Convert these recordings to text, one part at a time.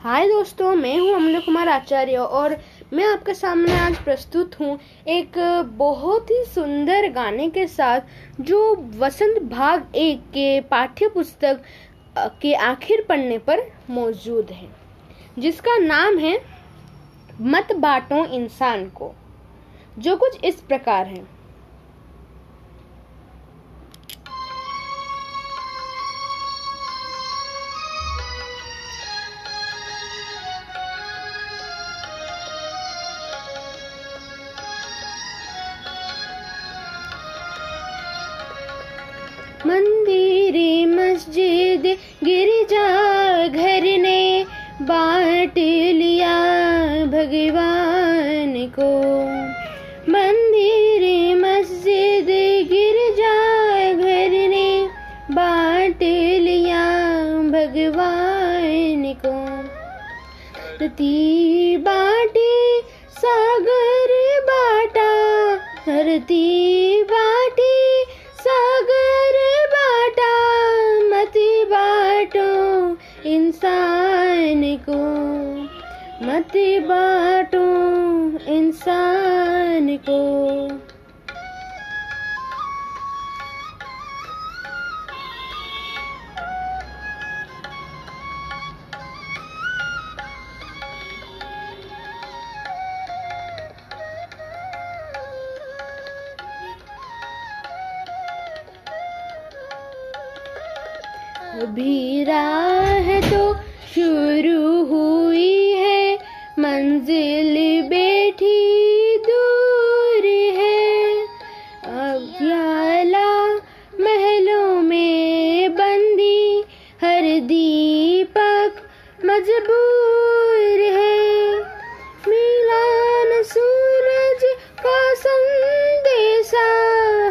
हाय दोस्तों, मैं हूँ अमन कुमार आचार्य और मैं आपके सामने आज प्रस्तुत हूँ एक बहुत ही सुंदर गाने के साथ जो वसंत भाग एक के पाठ्य पुस्तक के आखिर पन्ने पर मौजूद है, जिसका नाम है मत बांटो इंसान को, जो कुछ इस प्रकार है। मंदिर मस्जिद गिरजा घर ने बांट लिया भगवान को। मंदिर मस्जिद गिरजा घर ने बांट लिया भगवान को। धरती बाटे, सागर बाटा, धरती इंसान को मत बाटो इंसान को। अभी राह तो शुरू हुई है, मंजिल बैठी दूर है। अज्ञाला महलों में बंदी, हर दीपक मजबूर है। मिलान सूरज का संदेशा,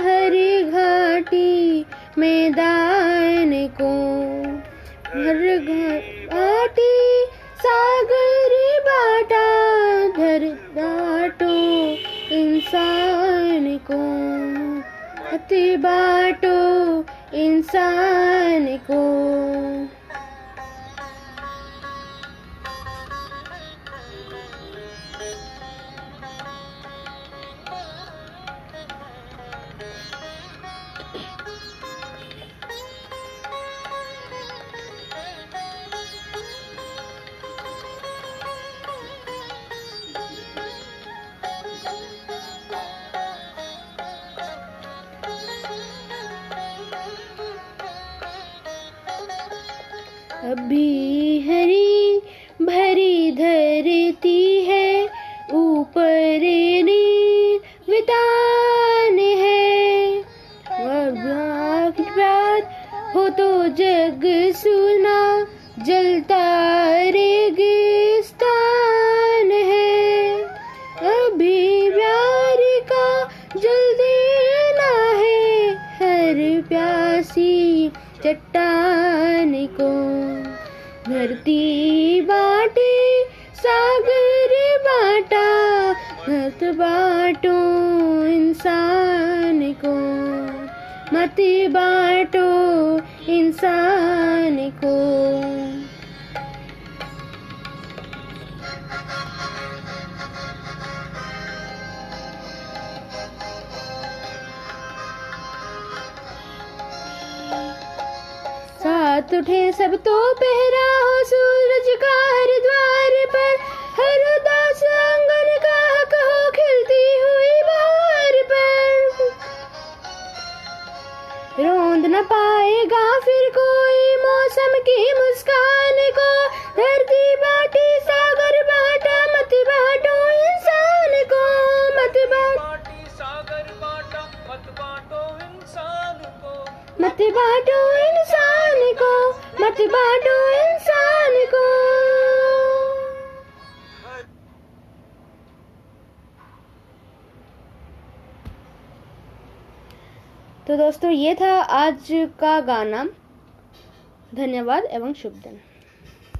हर घाटी मैदान घाटी सागर बाटा धर बाटो इंसान को अति बाटो इंसान को। अभी हरी भरी धरती है, ऊपर वितान है। बात हो तो जग सुना, जलता रेगिस्तान है। अभी प्यार का जल देना है, हर प्यासी चट्टान को। धरती बाटे सागर बाटा मत बाटो इंसान को मत बाटो इंसान को। साथ उठे सब तो पहरा हो सूरज का हर द्वार पर। हर उदास आँगन का हक हो खिलती हुई बहार पर। रोंद न पाएगा फिर कोई मौसम की मुस्कान को। धरती बाटी सागर बाटा मत बाटो इंसान को मत बाट सागर बाटा मत बाटो इंसान को। मत बाटो इंसान मत बांटो इंसान को। तो दोस्तों, ये था आज का गाना। धन्यवाद एवं शुभ दिन।